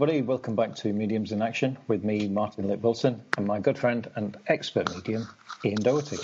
Everybody. Welcome back to Mediums in Action with me, Martin Lip Wilson, and my good friend and expert medium, Ian Doherty.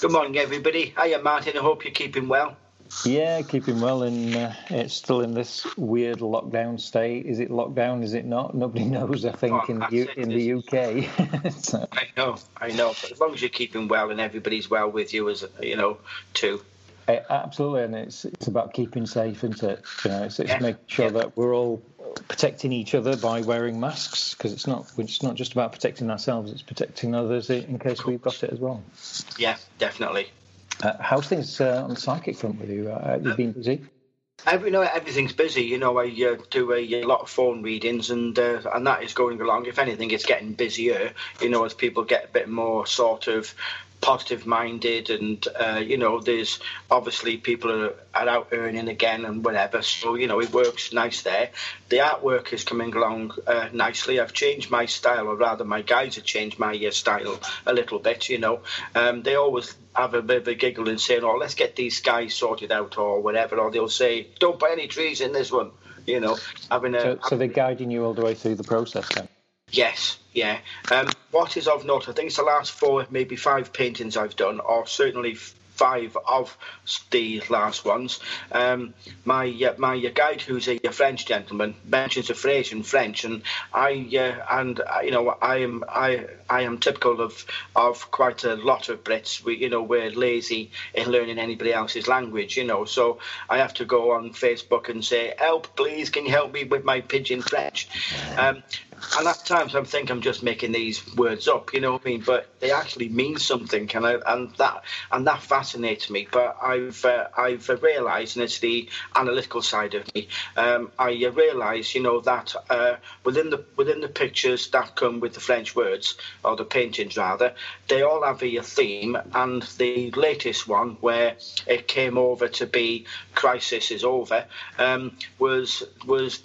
Good morning, everybody. Hiya, Martin. I hope you're keeping well. Yeah, keeping well, and uh, it's still in this weird lockdown state. Is it lockdown? Is it not? Nobody knows. I think oh, in the U- in the UK. so. I know, I know. But as long as you're keeping well and everybody's well with you, as you know, too. Uh, absolutely, and it's it's about keeping safe, isn't it? You know, it's, it's yeah. making sure yeah. that we're all protecting each other by wearing masks because it's not it's not just about protecting ourselves; it's protecting others in case we've got it as well. Yeah, definitely. Uh, how's things uh, on the psychic front with you? Uh, have you been busy? Every, you know, everything's busy. You know, I uh, do a, a, lot of phone readings, and uh, and that is going along. If anything, it's getting busier. You know, as people get a bit more sort of positive minded and uh, you know there's obviously people are, are, out earning again and whatever so you know it works nice there. The artwork is coming along uh, nicely. I've changed my style or rather my guys have changed my uh, style a little bit you know. Um, they always have a bit of a giggle and saying oh let's get these guys sorted out or whatever or they'll say don't buy any trees in this one you know having a, so, so they're guiding you all the way through the process then? Yes, yeah. Um, what is of note, I think it's the last four, maybe five paintings I've done, or certainly five of the last ones. Um, my uh, my uh, guide, who's a, French gentleman, mentions a phrase in French, and I uh, and uh, you know I am I I am typical of of quite a lot of Brits. We you know we're lazy in learning anybody else's language, you know. So I have to go on Facebook and say, "Help, please! Can you help me with my pidgin French?" Um, and at times I think I'm just making these words up, you know what I mean? But they actually mean something, and I, and that and that fascinates me. But I've uh, I've realised, and it's the analytical side of me. Um, I realise, you know, that uh, within the within the pictures that come with the French words or the paintings rather, they all have a theme. And the latest one, where it came over to be "Crisis is over," um, was was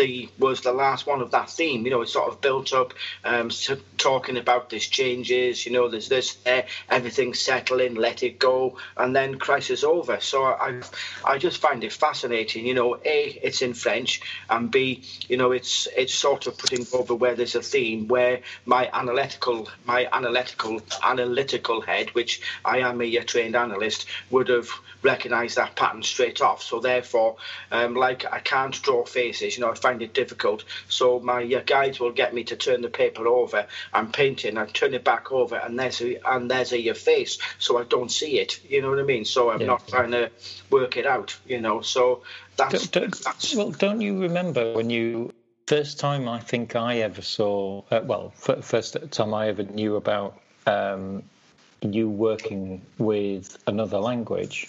the was the last one of that theme. You know, it sort of built up um, talking about this changes. You know, there's this there, everything settling, let it go, and then crisis over. So I I just find it fascinating. You know, a it's in French, and b you know it's it's sort of putting over where there's a theme where my analytical my analytical analytical head, which I am a trained analyst, would have recognised that pattern straight off. So therefore, um, like I can't draw faces. You know, I find it difficult. So my uh, guides will get me to turn the paper over. I'm painting. I turn it back over, and there's a, and there's a your face, so I don't see it. You know what I mean? So I'm yeah. not trying to work it out. You know, so that's, don't, don't, that's well. Don't you remember when you first time I think I ever saw? Uh, well, first time I ever knew about. Um, you working with another language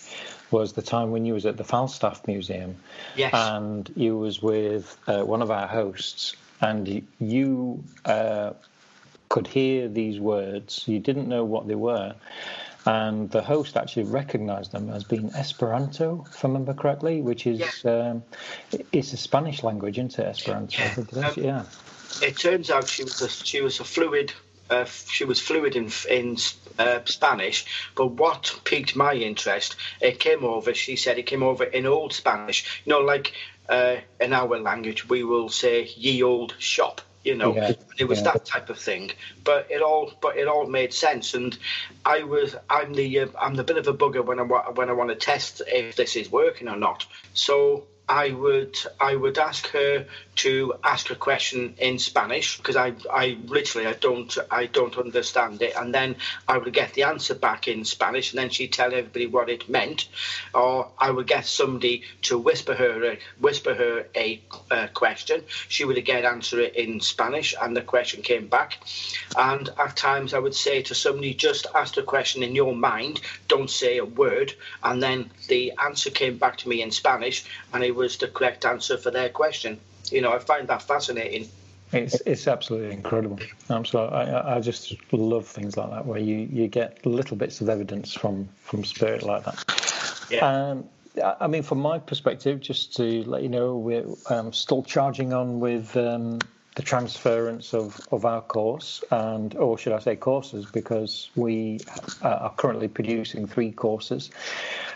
was the time when you was at the Falstaff Museum, yes. and you was with uh, one of our hosts, and you uh, could hear these words. You didn't know what they were, and the host actually recognised them as being Esperanto, if I remember correctly, which is yeah. um, it's a Spanish language, isn't it? Esperanto, yeah. Um, yeah. It turns out she was a, she was a fluid uh, she was fluid in in uh, Spanish. But what piqued my interest, it came over. She said it came over in old Spanish. You know, like uh, in our language, we will say "ye old shop." You know, yeah, it was yeah. that type of thing. But it all, but it all made sense. And I was, I'm the, uh, I'm the bit of a bugger when I when I want to test if this is working or not. So I would I would ask her to ask a question in Spanish because I, I literally I don't I don't understand it. And then I would get the answer back in Spanish and then she'd tell everybody what it meant. Or I would get somebody to whisper her a, whisper her a uh, question. She would again answer it in Spanish and the question came back. And at times I would say to somebody just ask the question in your mind. Don't say a word. And then the answer came back to me in Spanish and it was the correct answer for their question you know, I find that fascinating. It's it's absolutely incredible. Absolutely, I, I just love things like that where you, you get little bits of evidence from from spirit like that. Yeah. Um, I mean, from my perspective, just to let you know, we're um, still charging on with um, the transference of, of our course, and or should I say courses, because we uh, are currently producing three courses.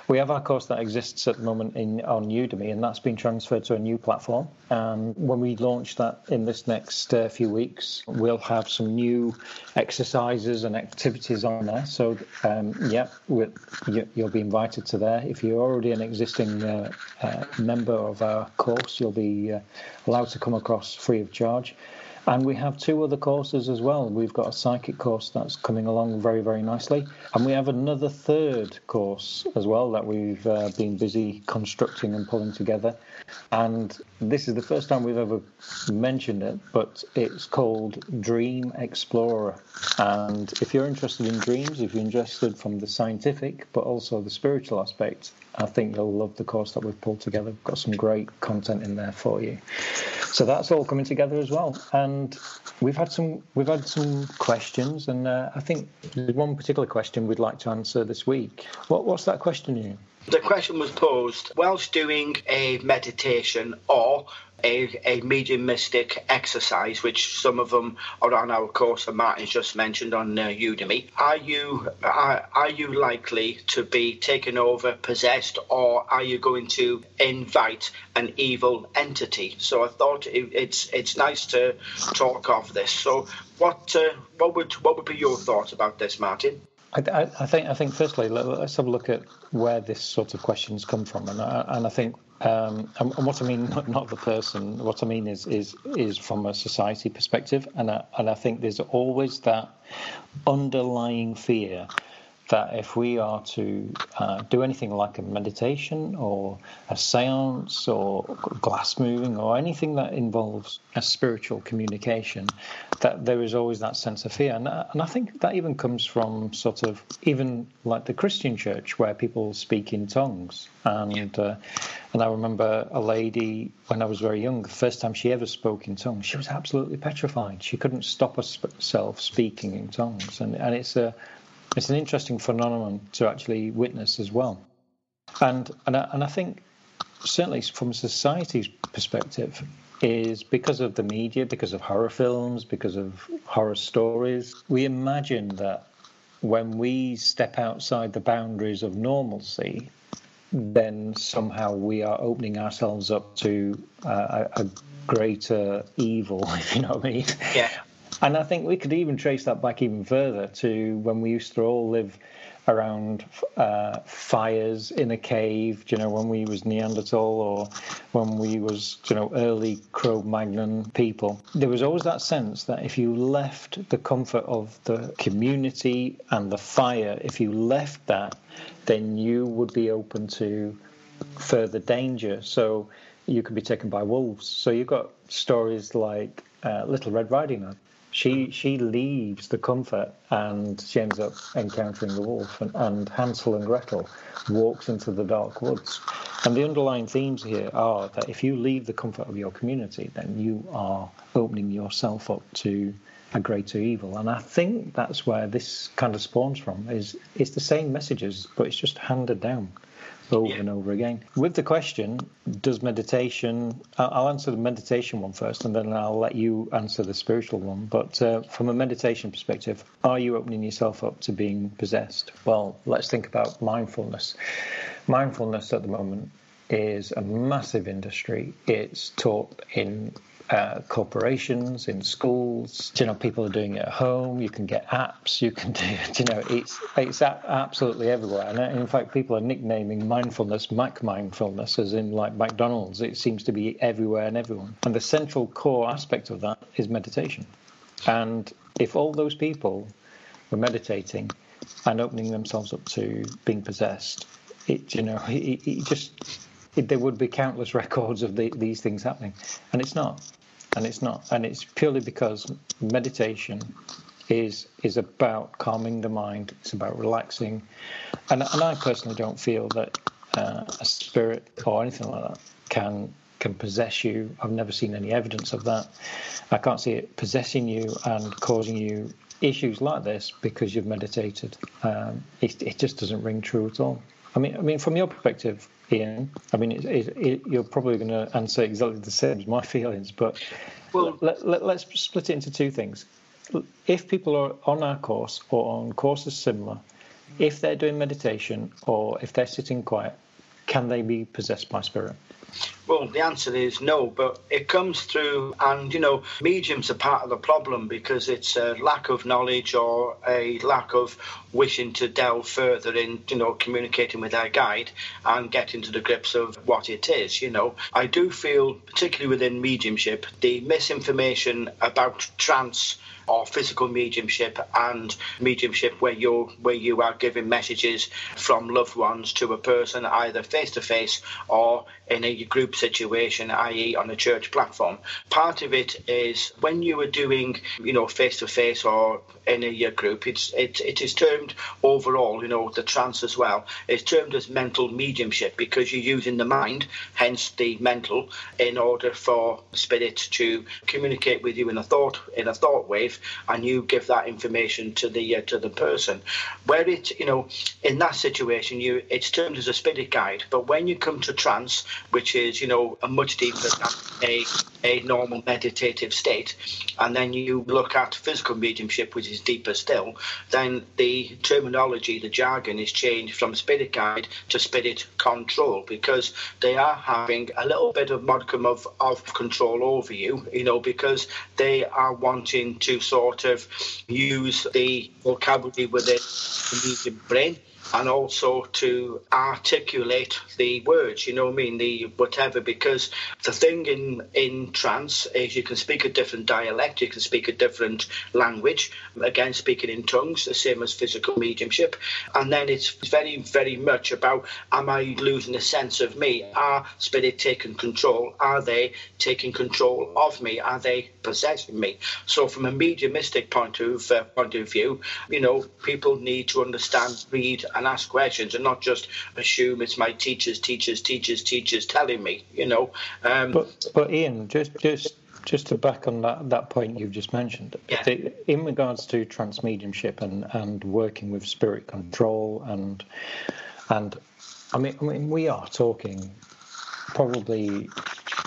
We have our course that exists at the moment in on Udemy, and that's been transferred to a new platform. And when we launch that in this next uh, few weeks, we'll have some new exercises and activities on there. So, um, yeah, we'll, you, will be invited to there. If you're already an existing uh, uh, member of our course, you'll be uh, allowed to come across free of charge. And we have two other courses as well. We've got a psychic course that's coming along very, very nicely. And we have another third course as well that we've uh, been busy constructing and pulling together. And this is the first time we've ever mentioned it, but it's called Dream Explorer. And if you're interested in dreams, if you're interested from the scientific but also the spiritual aspect, I think you'll love the course that we've pulled together. We've got some great content in there for you. So that's all coming together as well. And we've had some we've had some questions, and uh, I think there's one particular question we'd like to answer this week. What, what's that question, Ian? The question was posed whilst doing a meditation or a, a mediumistic exercise, which some of them are on our course, and Martin's just mentioned on uh, Udemy. Are you are, are you likely to be taken over, possessed, or are you going to invite an evil entity? So I thought it, it's it's nice to talk of this. So what uh, what would what would be your thoughts about this, Martin? I, I, think I think firstly let's have a look at where this sort of questions come from, and I, and I think um, and, and, what I mean not, not, the person, what I mean is is is from a society perspective, and I, and I think there's always that underlying fear that if we are to uh, do anything like a meditation or a seance or glass moving or anything that involves a spiritual communication, that there is always that sense of fear. And, and I think that even comes from sort of even like the Christian church where people speak in tongues. And, uh, and I remember a lady when I was very young, the first time she ever spoke in tongues, she was absolutely petrified. She couldn't stop herself speaking in tongues. And, and it's a it's an interesting phenomenon to actually witness as well. And and I, and I think certainly from society's perspective is because of the media, because of horror films, because of horror stories, we imagine that when we step outside the boundaries of normalcy, then somehow we are opening ourselves up to uh, a, a greater evil, if you know what I mean. Yeah. And I think we could even trace that back even further to when we used to all live around uh, fires in a cave, you know, when we was Neanderthal or when we was, you know, early Cro-Magnon people. There was always that sense that if you left the comfort of the community and the fire, if you left that, then you would be open to further danger. So you could be taken by wolves. So you've got stories like uh, Little Red Riding Hood she she leaves the comfort and she ends up encountering the wolf and, and, Hansel and Gretel walks into the dark woods. And the underlying themes here are that if you leave the comfort of your community then you are opening yourself up to a greater evil. And I think that's where this kind of spawns from is it's the same messages but it's just handed down over yeah. and over again. With the question, does meditation, I'll answer the meditation one first and then I'll let you answer the spiritual one. But uh, from a meditation perspective, are you opening yourself up to being possessed? Well, let's think about mindfulness. Mindfulness at the moment is a massive industry. It's taught in uh, corporations, in schools. You know, people are doing it at home. You can get apps. You can do. It, you know, it's it's absolutely everywhere. And uh, in fact, people are nicknaming mindfulness McMindfulness, as in like McDonald's. It seems to be everywhere and everyone. And the central core aspect of that is meditation. And if all those people were meditating and opening themselves up to being possessed, it you know, it, it just it, there would be countless records of the, these things happening, and it's not and it's not, and it's purely because meditation is is about calming the mind. It's about relaxing, and and I personally don't feel that uh, a spirit or anything like that can can possess you. I've never seen any evidence of that. I can't see it possessing you and causing you issues like this because you've meditated. Um, it, it just doesn't ring true at all. I mean, I mean, from your perspective, Ian, I mean, it, it, it, you're probably going to answer exactly the same as my feelings, but well, let, let, let's split it into two things. If people are on our course or on courses similar, if they're doing meditation or if they're sitting quiet, can they be possessed by spirit? Well, the answer is no, but it comes through, and you know, mediums are part of the problem because it's a lack of knowledge or a lack of wishing to delve further in, you know, communicating with our guide and getting to the grips of what it is. You know, I do feel, particularly within mediumship, the misinformation about trance or physical mediumship and mediumship where you where you are giving messages from loved ones to a person either face to face or in a group situation, i.e., on a church platform. Part of it is when you are doing, you know, face to face or in a group, it's it, it is termed overall, you know, the trance as well. It's termed as mental mediumship because you're using the mind, hence the mental, in order for spirit to communicate with you in a thought in a thought wave, and you give that information to the uh, to the person. Where it, you know, in that situation, you it's termed as a spirit guide. But when you come to trance, which is you know a much deeper than a a normal meditative state, and then you look at physical mediumship, which is deeper still, then the terminology, the jargon is changed from spirit guide to spirit control because they are having a little bit of modicum of, of control over you, you know, because they are wanting to sort of use the vocabulary within the medium brain and also to articulate the words, you know what I mean, the whatever, because the thing in, in trance is you can speak a different dialect, you can speak a different language, again, speaking in tongues, the same as physical mediumship. And then it's very, very much about am I losing a sense of me? Are spirit taking control? Are they taking control of me? Are they possessing me? So, from a mediumistic point of, uh, point of view, you know, people need to understand, read, and ask questions and not just assume it's my teachers, teachers, teachers, teachers telling me, you know. Um, but, but Ian, just, just just to back on that, that point you've just mentioned, yeah. the, in regards to trance mediumship and, and working with spirit control and and I mean I mean we are talking probably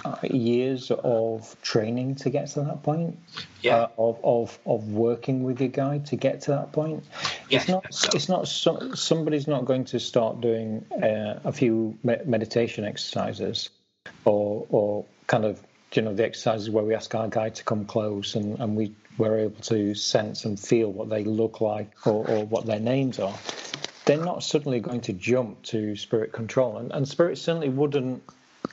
uh, years of training to get to that point. Yeah. Uh, of, of of working with your guide to get to that point. Yes. It's not. It's not. So, somebody's not going to start doing uh, a few meditation exercises, or or kind of you know the exercises where we ask our guide to come close and, and we we're able to sense and feel what they look like or, or what their names are. They're not suddenly going to jump to spirit control, and, and spirit certainly wouldn't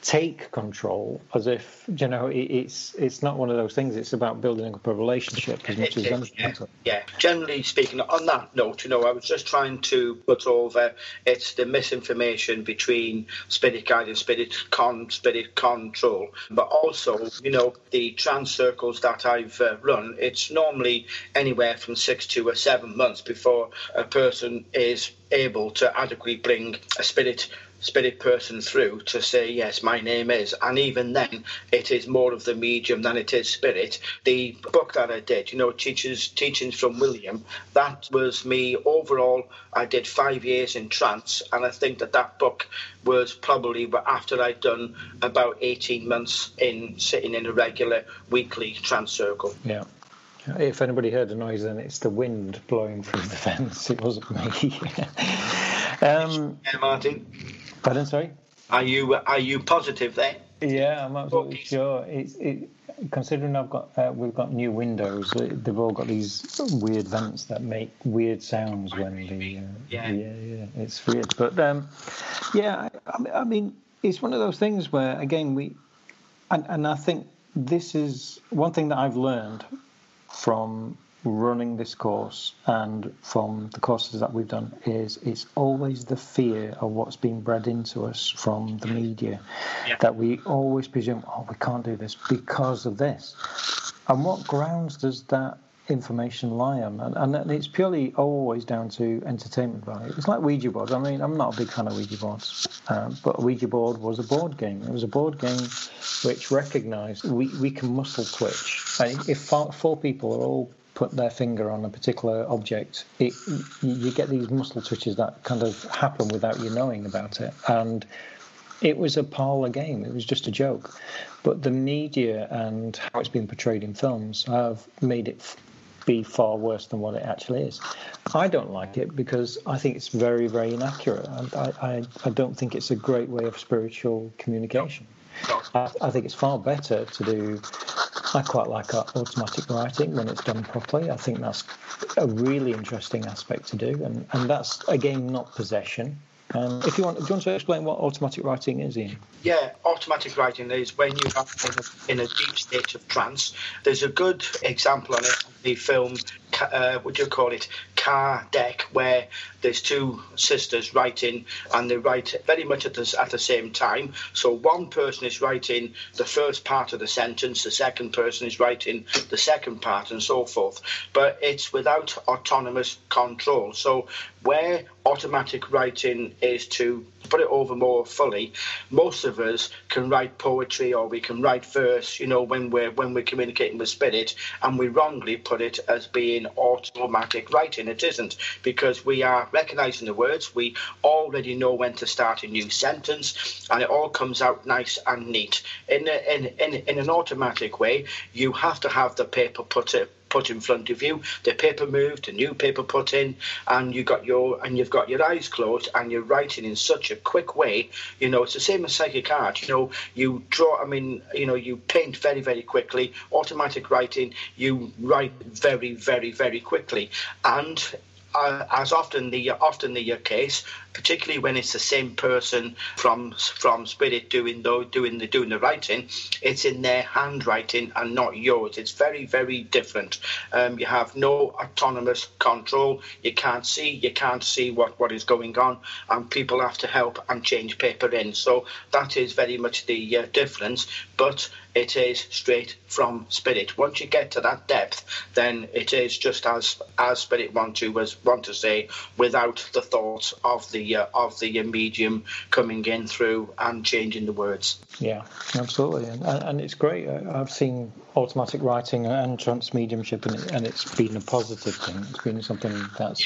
take control as if you know it, it's it's not one of those things. It's about building up a relationship as much as anything yeah, yeah. Generally speaking on that note you know i was just trying to put over it's the misinformation between spirit guide and spirit con spirit control. But also you know the trance circles that i've uh, run it's normally anywhere from six to seven months before a person is able to adequately bring a spirit spirit person through to say, yes, my name is. And even then, it is more of the medium than it is spirit. The book that I did, you know, teachers, Teachings from William, that was me overall. I did five years in trance, and I think that that book was probably after I'd done about 18 months in sitting in a regular weekly trance circle. Yeah. If anybody heard a noise, then it's the wind blowing through the fence. It wasn't me. um, yeah, Martin. Pardon, sorry. Are you are you positive there? Yeah, I'm absolutely sure. It's it, considering I've got uh, we've got new windows. Uh, they've all got these weird vents that make weird sounds when the uh, yeah yeah yeah it's weird. But um, yeah, I, I mean it's one of those things where again we and and I think this is one thing that I've learned from running this course and from the courses that we've done is it's always the fear of what's being bred into us from the media yeah. that we always presume oh we can't do this because of this. And what grounds does that information lie on? And, and it's purely always down to entertainment value. It's like ouija boards. I mean i'm not a big fan of ouija boards um, but ouija board was a board game. It was a board game which recognized we, we can muscle twitch. And if four, four people are all put their finger on a particular object, it, you get these muscle twitches that kind of happen without you knowing about it. And it was a parlor game. It was just a joke. But the media and how it's been portrayed in films have made it be far worse than what it actually is. I don't like it because I think it's very, very inaccurate. I, I, I don't think it's a great way of spiritual communication. I, I think it's far better to do. I quite like automatic writing when it's done properly. I think that's a really interesting aspect to do, and, and that's again not possession. Um, if you want, do you want to explain what automatic writing is, Ian? Yeah, automatic writing is when you are in a, in a deep state of trance. There's a good example on it, the film, uh, what do you call it, Kardec where there's two sisters writing and they write very much at the, at the same time. So one person is writing the first part of the sentence, the second person is writing the second part, and so forth. But it's without autonomous control. So where automatic writing is to put it over more fully, most of us can write poetry or we can write verse, you know, when we're when we're communicating with spirit, and we wrongly put it as being automatic writing. It isn't because we are recognizing the words. We already know when to start a new sentence, and it all comes out nice and neat. In a, in in, in an automatic way, you have to have the paper put it put in front of you, the paper moved, a new paper put in, and you got your and you've got your eyes closed and you're writing in such a quick way. You know, it's the same as psychic art. You know, you draw. I mean, you know, you paint very very quickly. Automatic writing, you write very very very quickly, and uh, as often the often the case, particularly when it's the same person from from Spirit doing the doing the doing the writing, it's in their handwriting and not yours. It's very very different. Um, you have no autonomous control. You can't see. You can't see what what is going on, and people have to help and change paper in. So that is very much the uh, difference. But it is straight from spirit. Once you get to that depth, then it is just as as spirit want to was want to say, without the thoughts of the uh, of the medium coming in through and changing the words. Yeah, absolutely, and, and it's great. I've seen automatic writing and trance mediumship, and, it, and it's been a positive thing. It's been something that's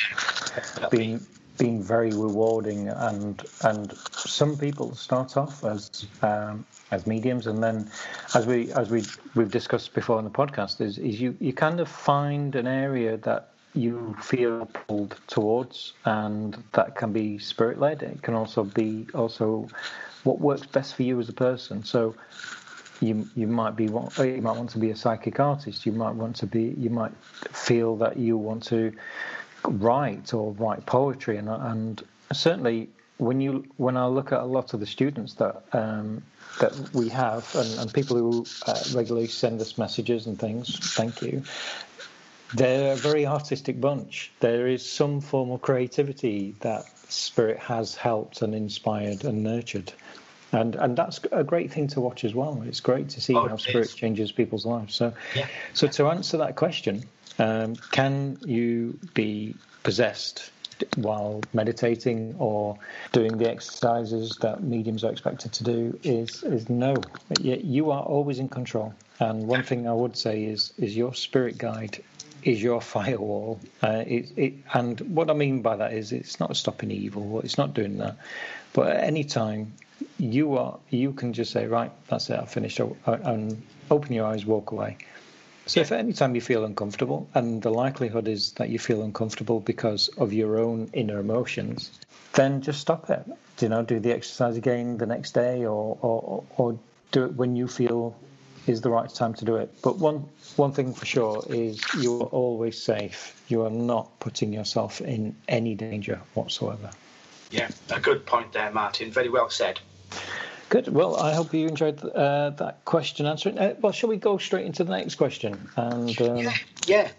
yeah, been been very rewarding and and some people start off as um, as mediums. And then as we as we we've discussed before in the podcast is is you you kind of find an area that you feel pulled towards and that can be spirit led it can also be also what works best for you as a person. So you you might be you might want to be a psychic artist. You might want to be you might feel that you want to write or write poetry, and, and certainly when you when I look at a lot of the students that um, that we have and, and people who uh, regularly send us messages and things, thank you. They're a very artistic bunch. There is some form of creativity that Spirit has helped and inspired and nurtured. And and that's a great thing to watch as well. It's great to see oh, how Spirit changes people's lives. So, yeah. so to answer that question, um, can you be possessed while meditating or doing the exercises that mediums are expected to do is is no. You are always in control. And one thing I would say is is your spirit guide is your firewall. Uh, it, it, and what I mean by that is it's not stopping evil. It's not doing that. But at any time, you are you can just say right, that's it. I've finished, and open your eyes, walk away. So if at any time you feel uncomfortable, and the likelihood is that you feel uncomfortable because of your own inner emotions, then just stop it. You know, do the exercise again the next day, or or, or do it when you feel is the right time to do it. But one one thing for sure is you are always safe. You are not putting yourself in any danger whatsoever. Yeah, a good point there, Martin. Very well said. Good. Well, I hope you enjoyed uh, that question answering. Uh, well, shall we go straight into the next question? And um... yeah, yeah,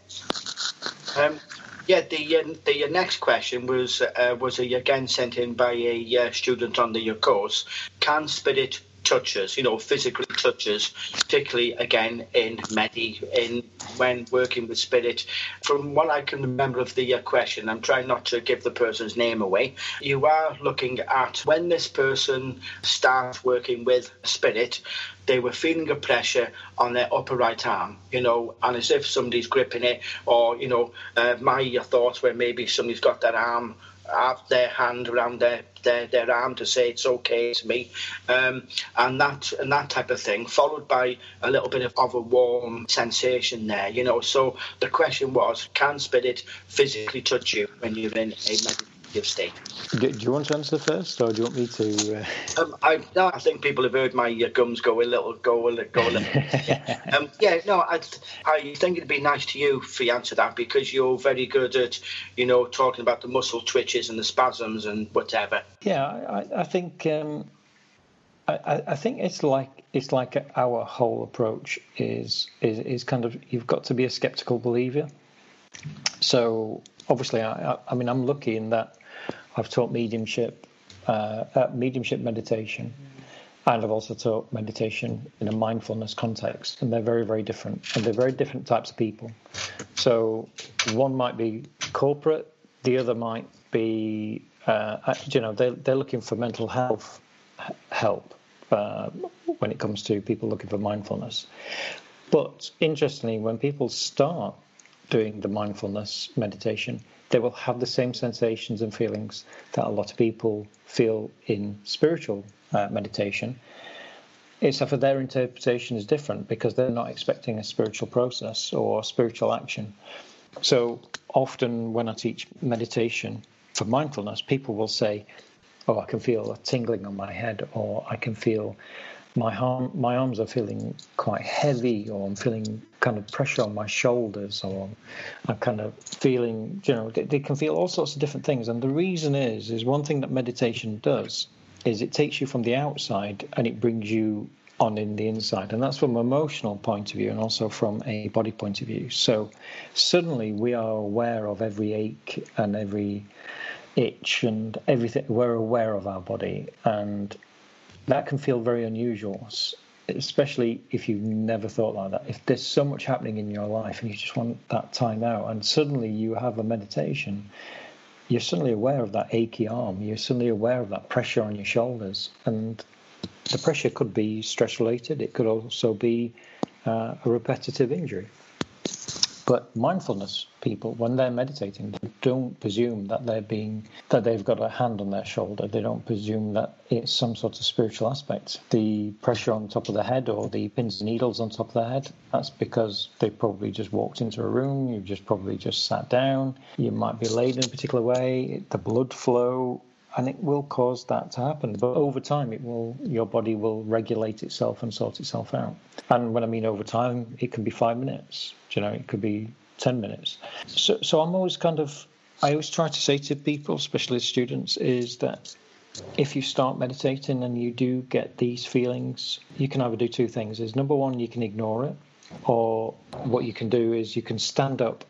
um, yeah. The uh, the next question was uh, was again sent in by a uh, student on the course. Can spirit touches, you know, physically touches, particularly again in Medi, in when working with spirit. From what I can remember of the uh, question, I'm trying not to give the person's name away. You are looking at when this person starts working with spirit, they were feeling a pressure on their upper right arm, you know, and as if somebody's gripping it, or, you know, uh, my thoughts were maybe somebody's got their arm have their hand around their, their, their arm to say it's okay to me, um, and that and that type of thing, followed by a little bit of, of a warm sensation there, you know. So the question was, can spirit physically touch you when you're in a meditation state? Do, do, you want to answer first, or do you want me to? Uh... Um, I no, I think people have heard my uh, gums go a little, go a little, go a little. yeah. Um, yeah, no, I, I think it'd be nice to you for you answer that because you're very good at, you know, talking about the muscle twitches and the spasms and whatever. Yeah, I, I think. Um, I, I think it's like it's like our whole approach is, is is kind of you've got to be a skeptical believer. So obviously, I, I mean, I'm lucky in that I've taught mediumship, uh, uh, mediumship meditation, and I've also taught meditation in a mindfulness context, and they're very, very different, and they're very different types of people. So one might be corporate, the other might be, uh, you know, they're, they're looking for mental health help uh, when it comes to people looking for mindfulness. But interestingly, when people start doing the mindfulness meditation, they will have the same sensations and feelings that a lot of people feel in spiritual uh, meditation. Except for their interpretation is different because they're not expecting a spiritual process or spiritual action. So often when I teach meditation for mindfulness, people will say, Oh, I can feel a tingling on my head, or I can feel my arm, my arms are feeling quite heavy, or I'm feeling kind of pressure on my shoulders, or I'm kind of feeling, you know, they, they, can feel all sorts of different things. And the reason is, is one thing that meditation does is it takes you from the outside and it brings you on in the inside, and that's from an emotional point of view and also from a body point of view. So suddenly we are aware of every ache and every itch and everything. We're aware of our body and that can feel very unusual, especially if you've never thought like that. If there's so much happening in your life and you just want that time out, and suddenly you have a meditation, you're suddenly aware of that achy arm, you're suddenly aware of that pressure on your shoulders, and the pressure could be stress related, it could also be uh, a repetitive injury. But mindfulness people, when they're meditating, they don't presume that they're being that they've got a hand on their shoulder. They don't presume that it's some sort of spiritual aspect. The pressure on top of the head or the pins and needles on top of the head, that's because they probably just walked into a room, you've just probably just sat down, you might be laid in a particular way, the blood flow and it will cause that to happen. But over time, it will your body will regulate itself and sort itself out. And when I mean over time, it can be five minutes. You know, it could be ten minutes. So, so I'm always kind of I always try to say to people, especially students, is that if you start meditating and you do get these feelings, you can either do two things. Is number one, you can ignore it, or what you can do is you can stand up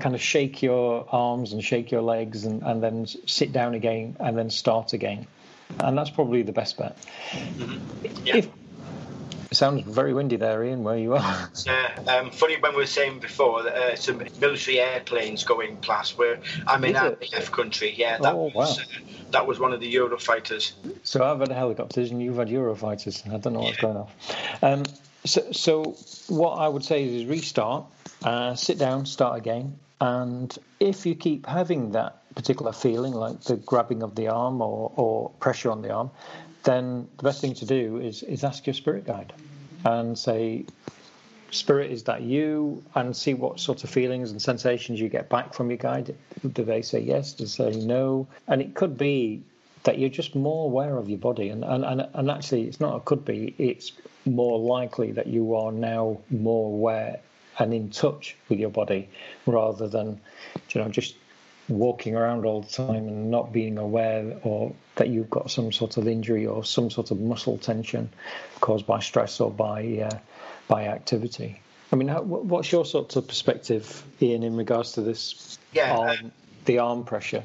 kind of shake your arms and shake your legs and, and then sit down again and then start again. And that's probably the best bet. Mm-hmm. Yeah. If, it sounds very windy there, Ian, where you are. Yeah, um, funny when we were saying before that uh, some military airplanes going past where I'm in RAF country. Yeah, that, oh, was, wow. uh, that was one of the Eurofighters. So I've had helicopters and you've had Eurofighters. I don't know what's yeah. going on. Um, so, so what I would say is restart uh, sit down, start again. And if you keep having that particular feeling, like the grabbing of the arm or, or pressure on the arm, then the best thing to do is, is ask your spirit guide and say, Spirit, is that you? And see what sort of feelings and sensations you get back from your guide. Do they say yes? Do they say no? And it could be that you're just more aware of your body. And, and, and, and actually, it's not a could be, it's more likely that you are now more aware and in touch with your body rather than you know just walking around all the time and not being aware or that you've got some sort of injury or some sort of muscle tension caused by stress or by uh, by activity. I mean, how, what's your sort of perspective, Ian, in regards to this? Yeah, arm, the arm pressure.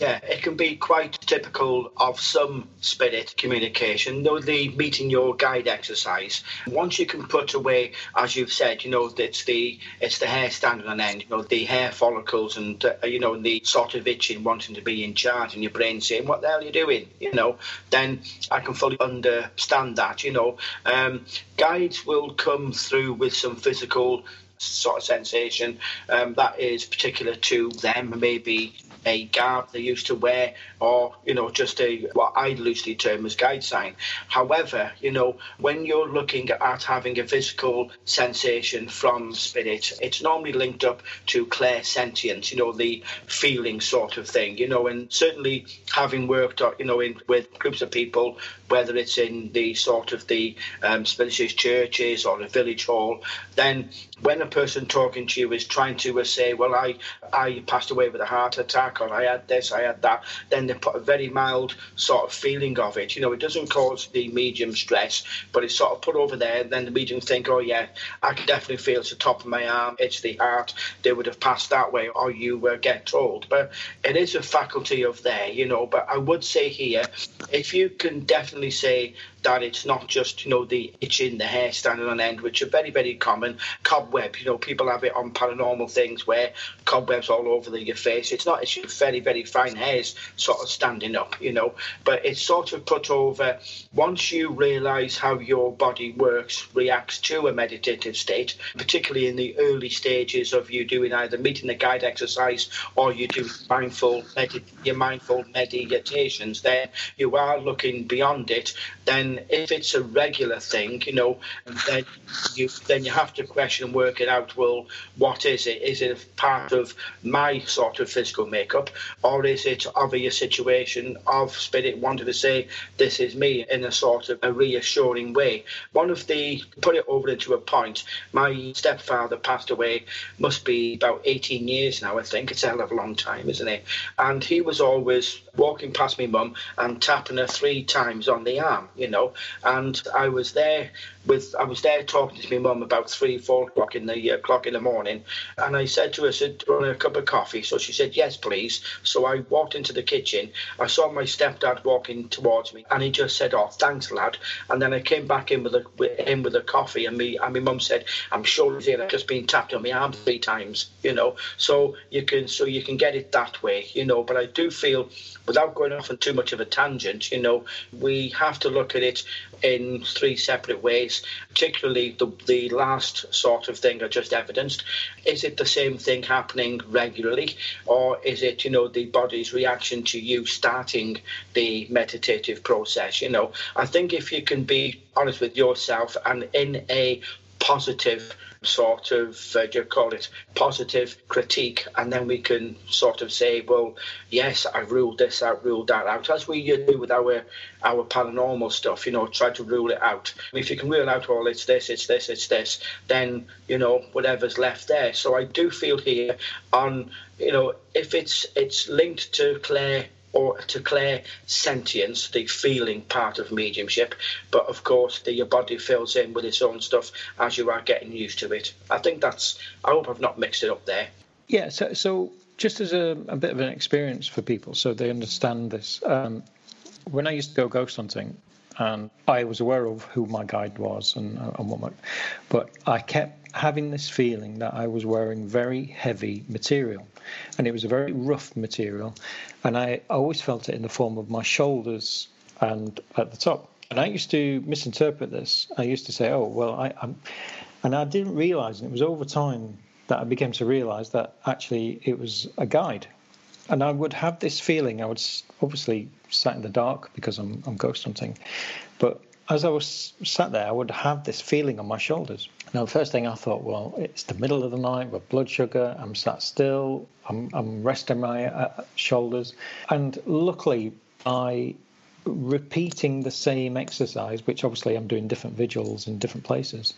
Yeah, it can be quite typical of some spirit communication. Though the meeting your guide exercise, once you can put away, as you've said, you know, it's the it's the hair standing on end, you know, the hair follicles, and uh, you know, the sort of itching, wanting to be in charge, and your brain saying, "What the hell are you doing?" You know, then I can fully understand that. You know, um, guides will come through with some physical sort of sensation um, that is particular to them, maybe a garb they used to wear or, you know, just a what I loosely term as guide sign. However, you know, when you're looking at having a physical sensation from spirit, it's normally linked up to clairsentience, you know, the feeling sort of thing, you know, and certainly having worked, you know, in with groups of people, whether it's in the sort of the um, spiritualist churches or a village hall, then when a person talking to you is trying to uh, say, well, I, I passed away with a heart attack or I had this, I had that, then they put a very mild sort of feeling of it. You know, it doesn't cause the medium stress, but it's sort of put over there. Then the medium think, oh, yeah, I can definitely feel it's the top of my arm, it's the heart, they would have passed that way, or you uh, get told. But it is a faculty of there, you know. But I would say here, if you can definitely say that it's not just you know the itching, the hair standing on end, which are very very common. Cobweb, you know, people have it on paranormal things where cobwebs all over the, your face. It's not. It's your very very fine hairs sort of standing up, you know. But it's sort of put over once you realise how your body works, reacts to a meditative state, particularly in the early stages of you doing either meeting the guide exercise or you do mindful medit- your mindful meditations. Then you are looking beyond it. Then if it's a regular thing, you know, then you then you have to question and work it out. Well, what is it? Is it part of my sort of physical makeup, or is it of situation of spirit wanting to say this is me in a sort of a reassuring way? One of the put it over into a point. My stepfather passed away. Must be about 18 years now. I think it's a hell of a long time, isn't it? And he was always walking past me mum and tapping her three times on the arm, you know. And I was there with I was there talking to my mum about three, four o'clock in the uh, clock in the morning, and I said to her, "Said, want a cup of coffee?" So she said, "Yes, please." So I walked into the kitchen. I saw my stepdad walking towards me, and he just said, "Oh, thanks, lad." And then I came back in with a with, in with a coffee, and me and my mum said, "I'm sure he's here. I've just been tapped on my arm three times." You know, so you can so you can get it that way, you know. But I do feel without going off on too much of a tangent, you know, we have to look at it in three separate ways, particularly the, the last sort of thing I just evidenced. Is it the same thing happening regularly, or is it, you know, the body's reaction to you starting the meditative process? You know, I think if you can be honest with yourself and in a positive sort of, uh, do you call it, positive critique, and then we can sort of say, well, yes, I ruled this out, ruled that out, as we do with our our paranormal stuff, you know, try to rule it out. If you can rule out, well, it's this, it's this, it's this, then, you know, whatever's left there. So I do feel here on, you know, if it's it's linked to clair or to clear sentience, the feeling part of mediumship. But of course, the, your body fills in with its own stuff as you are getting used to it. I think that's. I hope I've not mixed it up there. Yeah. So, so just as a, a bit of an experience for people, so they understand this. Um, when I used to go ghost hunting, and I was aware of who my guide was and, and what my, but I kept having this feeling that I was wearing very heavy material, and it was a very rough material, and I always felt it in the form of my shoulders and at the top. And I used to misinterpret this. I used to say, "Oh, well, I," I'm, and I didn't realise, and it was over time that I began to realise that actually it was a guide. And I would have this feeling. I would obviously sat in the dark because I'm, I'm ghost hunting, but as I was sat there, I would have this feeling on my shoulders. Now, the first thing I thought, well, it's the middle of the night with blood sugar. I'm sat still. I'm, I'm resting my uh, shoulders. And luckily, by repeating the same exercise, which obviously I'm doing different vigils in different places,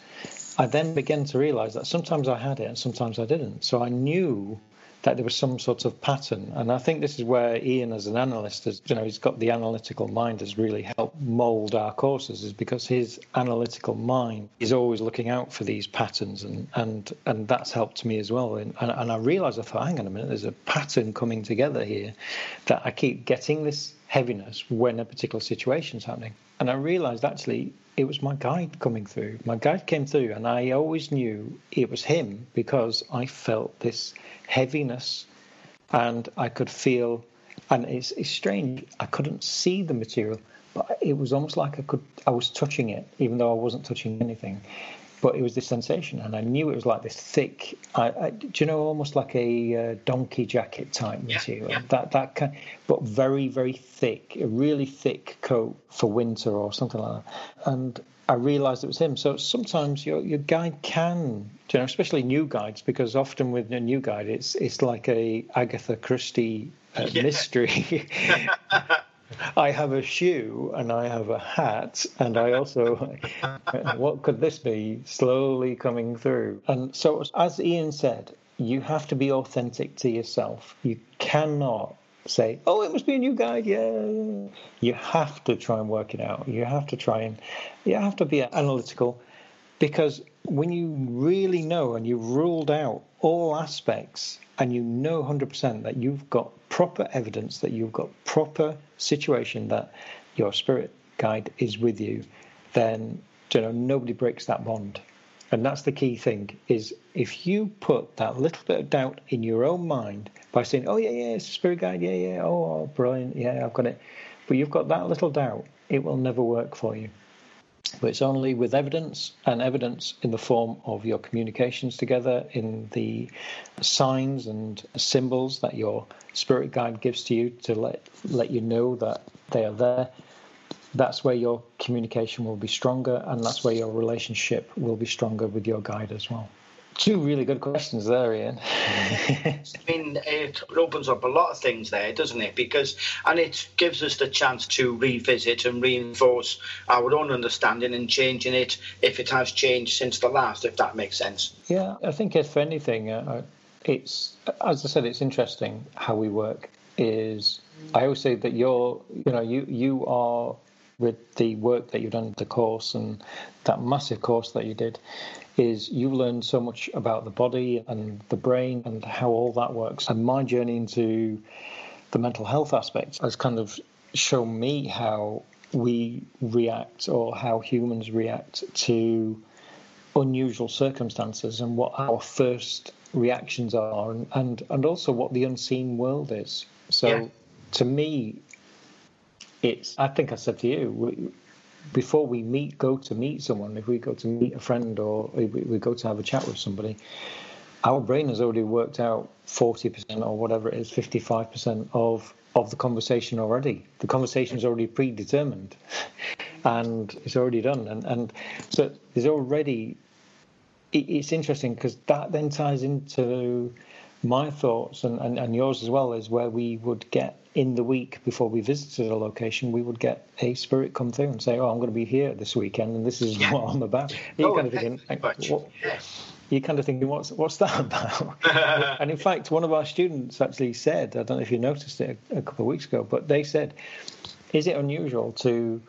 I then began to realize that sometimes I had it and sometimes I didn't. So I knew that there was some sort of pattern. And I think this is where Ian, as an analyst, has, you know, he's got the analytical mind, has really helped mould our courses, is because his analytical mind is always looking out for these patterns, and and and that's helped me as well. And and, and I realised, I thought, hang on a minute, there's a pattern coming together here, that I keep getting this heaviness when a particular situation's happening. And I realised actually it was my guide coming through. My guide came through, and I always knew it was him because I felt this heaviness, and I could feel. And it's, it's strange. I couldn't see the material, but it was almost like I could. I was touching it, even though I wasn't touching anything. But it was this sensation, and I knew it was like this thick. I, I, do you know, almost like a uh, donkey jacket type material. yeah. That that kind, but very very thick, a really thick coat for winter or something like that. And I realised it was him. So sometimes your your guide can, you know, especially new guides, because often with a new guide, it's it's like a Agatha Christie uh, Yeah. mystery. I have a shoe and I have a hat, and I also, what could this be? Slowly coming through. And so, as Ian said, you have to be authentic to yourself. You cannot say, oh, it must be a new guide. Yeah. You have to try and work it out. You have to try and, you have to be analytical because when you really know and you've ruled out all aspects and you know 100% that you've got proper evidence that you've got proper situation that your spirit guide is with you then you know nobody breaks that bond. And that's the key thing is if you put that little bit of doubt in your own mind by saying oh yeah yeah it's a spirit guide yeah yeah oh brilliant yeah i've got it but you've got that little doubt it will never work for you but it's only with evidence and evidence in the form of your communications together in the signs and symbols that your spirit guide gives to you to let let you know that they are there. That's where your communication will be stronger and that's where your relationship will be stronger with your guide as well two really good questions there ian I mean, it opens up a lot of things there, doesn't it? Because and it gives us the chance to revisit and reinforce our own understanding and changing it if it has changed since the last, if that makes sense. Yeah, I think if anything, uh, it's as I said, it's interesting how we work. Is I always say that you're, you know, you you are with the work that you've done, the course and that massive course that you did, is you've learned so much about the body and the brain and how all that works. And my journey into the mental health aspect has kind of shown me how we react or how humans react to unusual circumstances and what our first reactions are and, and, and also what the unseen world is. So Yeah. to me, it's, I think I said to you, before we meet, go to meet someone, if we go to meet a friend or we, go to have a chat with somebody, our brain has already worked out 40% or whatever it is, 55% of, of the conversation already. The conversation is already predetermined and it's already done. And, and so there's already, it, it's interesting because that then ties into my thoughts and, and, and yours as well, is where we would get in the week before we visited a location, we would get a spirit come through and say, "Oh, I'm going to be here this weekend, and this is Yeah. what I'm about." You're Oh, kind of thinking, what, Yeah. you're kind of thinking, what's what's that about? and in fact, one of our students actually said, I don't know if you noticed it a, a couple of weeks ago, but they said, is it unusual to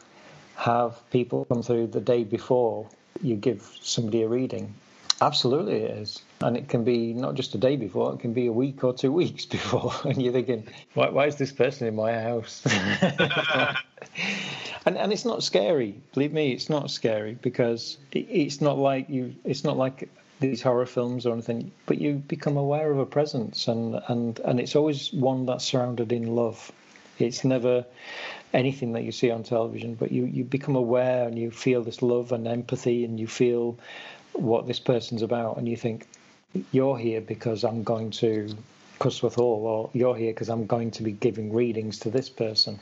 have people come through the day before you give somebody a reading? Absolutely, it is. And it can be not just a day before, it can be a week or two weeks before. And you're thinking, why, why is this person in my house? and and it's not scary. Believe me, it's not scary because it, it's not like you. It's not like these horror films or anything. But you become aware of a presence, and and and it's always one that's surrounded in love. It's never anything that you see on television, but you you become aware and you feel this love and empathy, and you feel what this person's about, and you think you're here because I'm going to Cusworth Hall, or you're here because I'm going to be giving readings to this person.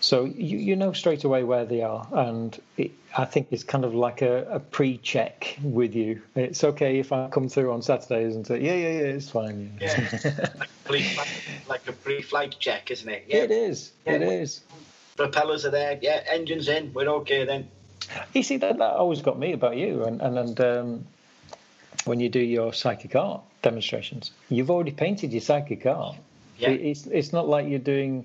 So you, you know straight away where they are, and it, I think it's kind of like a, a pre-check with you. It's okay if I come through on Saturdays and say, yeah, yeah, yeah, it's fine. Yeah. like, like a pre-flight check, isn't it? Yeah. it is. It Yeah. is. Propellers are there. Yeah. Engines in. We're okay then. You see, that, that always got me about you, and and, and um, when you do your psychic art demonstrations, you've already painted your psychic art. Yeah. It's it's not like you're doing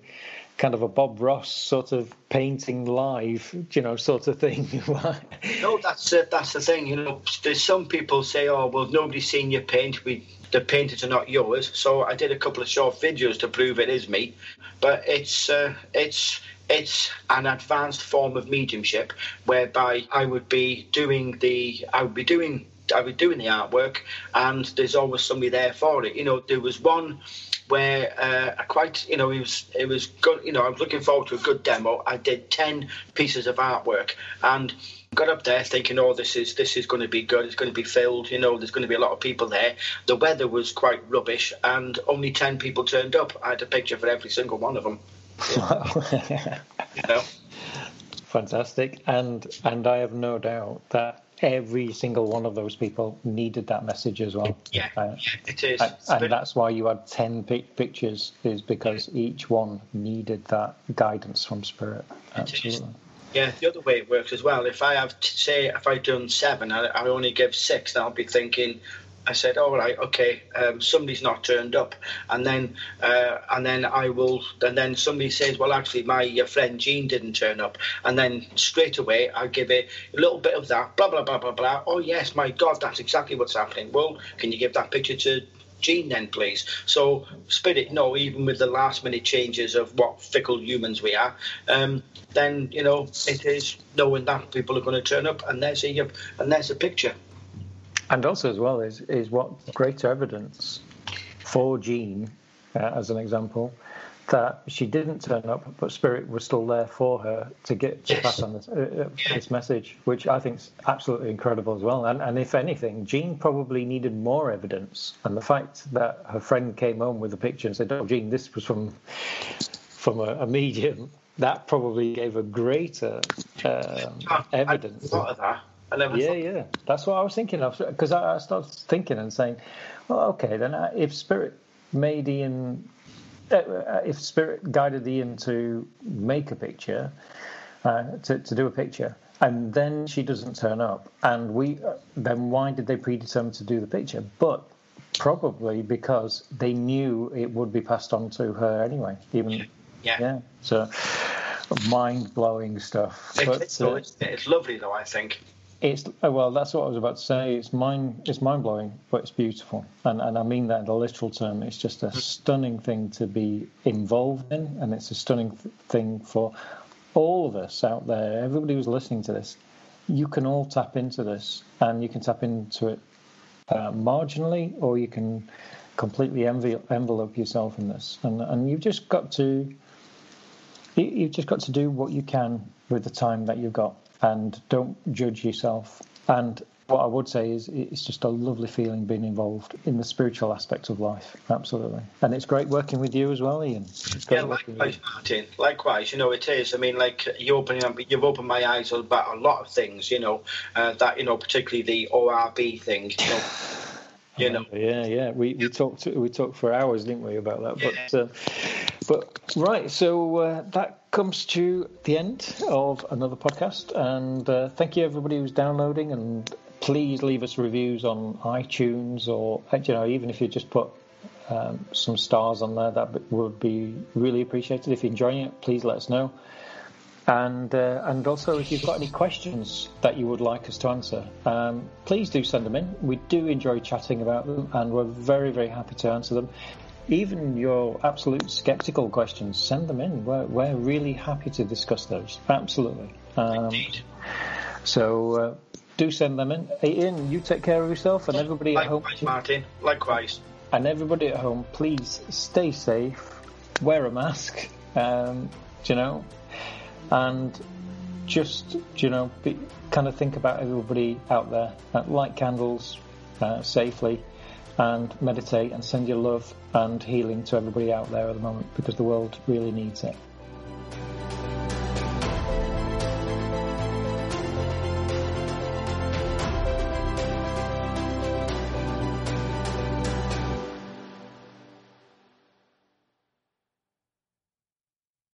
kind of a Bob Ross sort of painting live, you know, sort of thing. no, that's it. That's the thing. You know, there's some people say, "Oh, well, nobody's seen your paint. We the paintings are not yours." So I did a couple of short videos to prove it is me. But it's uh, it's it's an advanced form of mediumship whereby I would be doing the I would be doing I was doing the artwork, and there's always somebody there for it. You know, there was one where uh, I quite, you know, it was it was good. You know, I was looking forward to a good demo. I did ten pieces of artwork, and got up there thinking, oh, this is this is going to be good. It's going to be filled. You know, there's going to be a lot of people there. The weather was quite rubbish, and only ten people turned up. I had a picture for every single one of them. You know. Fantastic, and and I have no doubt that every single one of those people needed that message as well. Yeah, uh, yeah it is. And, and that's why you had 10 pictures, is because each one needed that guidance from Spirit. Absolutely. Yeah, the other way it works as well. If I have, say, if I've done seven, I, I only give six, then I'll be thinking, I said, "All right, okay, um, somebody's not turned up," and then uh, and then I will, and then somebody says, "Well, actually, my friend Jean didn't turn up," and then straight away I give it a little bit of that, blah blah blah blah blah. Oh yes, my God, that's exactly what's happening. Well, can you give that picture to Jean then, please. So, Spirit, no, even with the last minute changes of what fickle humans we are, um, then you know it is knowing that people are going to turn up, and there's a and there's a picture. And also, as well, is is what greater evidence for Jean, uh, as an example, that she didn't turn up, but Spirit was still there for her to get to yes. pass on this, uh, uh this message, which I think is absolutely incredible as well. And, and if anything, Jean probably needed more evidence, and the fact that her friend came home with a picture and said, "Oh, Jean, this was from from a, a medium," that probably gave a greater uh, evidence. of that. I yeah, thought... yeah. That's what I was thinking of because I, I, started thinking and saying, well, okay, then uh, if Spirit made Ian, uh, uh, if Spirit guided Ian to make a picture, uh, to to do a picture, and then she doesn't turn up, and we, uh, then why did they predetermine to do the picture? But probably because they knew it would be passed on to her anyway. Even yeah, yeah. So mind blowing stuff. but, it's, it's lovely though. I think. It's oh, well, that's what I was about to say. It's mind, it's mind blowing, but it's beautiful, and and I mean that in the literal term. It's just a mm. stunning thing to be involved in, and it's a stunning thing for all of us out there. Everybody who's listening to this, you can all tap into this, and you can tap into it uh, marginally, or you can completely envelope yourself in this, and and you've just got to you've just got to do what you can with the time that you've got and don't judge yourself. And what I would say is it's just a lovely feeling being involved in the spiritual aspect of life. Absolutely. And it's great working with you as well, Ian. yeah, likewise, Martin. Likewise, you know, it is. I mean, like, you open, you've opened my eyes about a lot of things, you know, uh, that, you know, particularly the ORB thing, you know. You know. Yeah, yeah. We we talked we talked for hours, didn't we, about that? Yeah. But uh, but right, so uh, that comes to the end of another podcast, and uh, thank you everybody who's downloading, and please leave us reviews on iTunes or you know even if you just put um, some stars on there, that would be really appreciated. If you're enjoying it, please let us know. And uh, and also, if you've got any questions that you would like us to answer, um, please do send them in. We do enjoy chatting about them, and we're very very happy to answer them even your absolute skeptical questions, send them in. We're, we're really happy to discuss those. Absolutely. Um, Indeed. So uh, do send them in. Hey, Ian, you take care of yourself and everybody Likewise, at home. Martin. Likewise. And everybody at home, please stay safe, wear a mask, um, you know, and just, you know, be, kind of think about everybody out there. Uh, light candles uh, safely and meditate and send your love and healing to everybody out there at the moment because the world really needs it.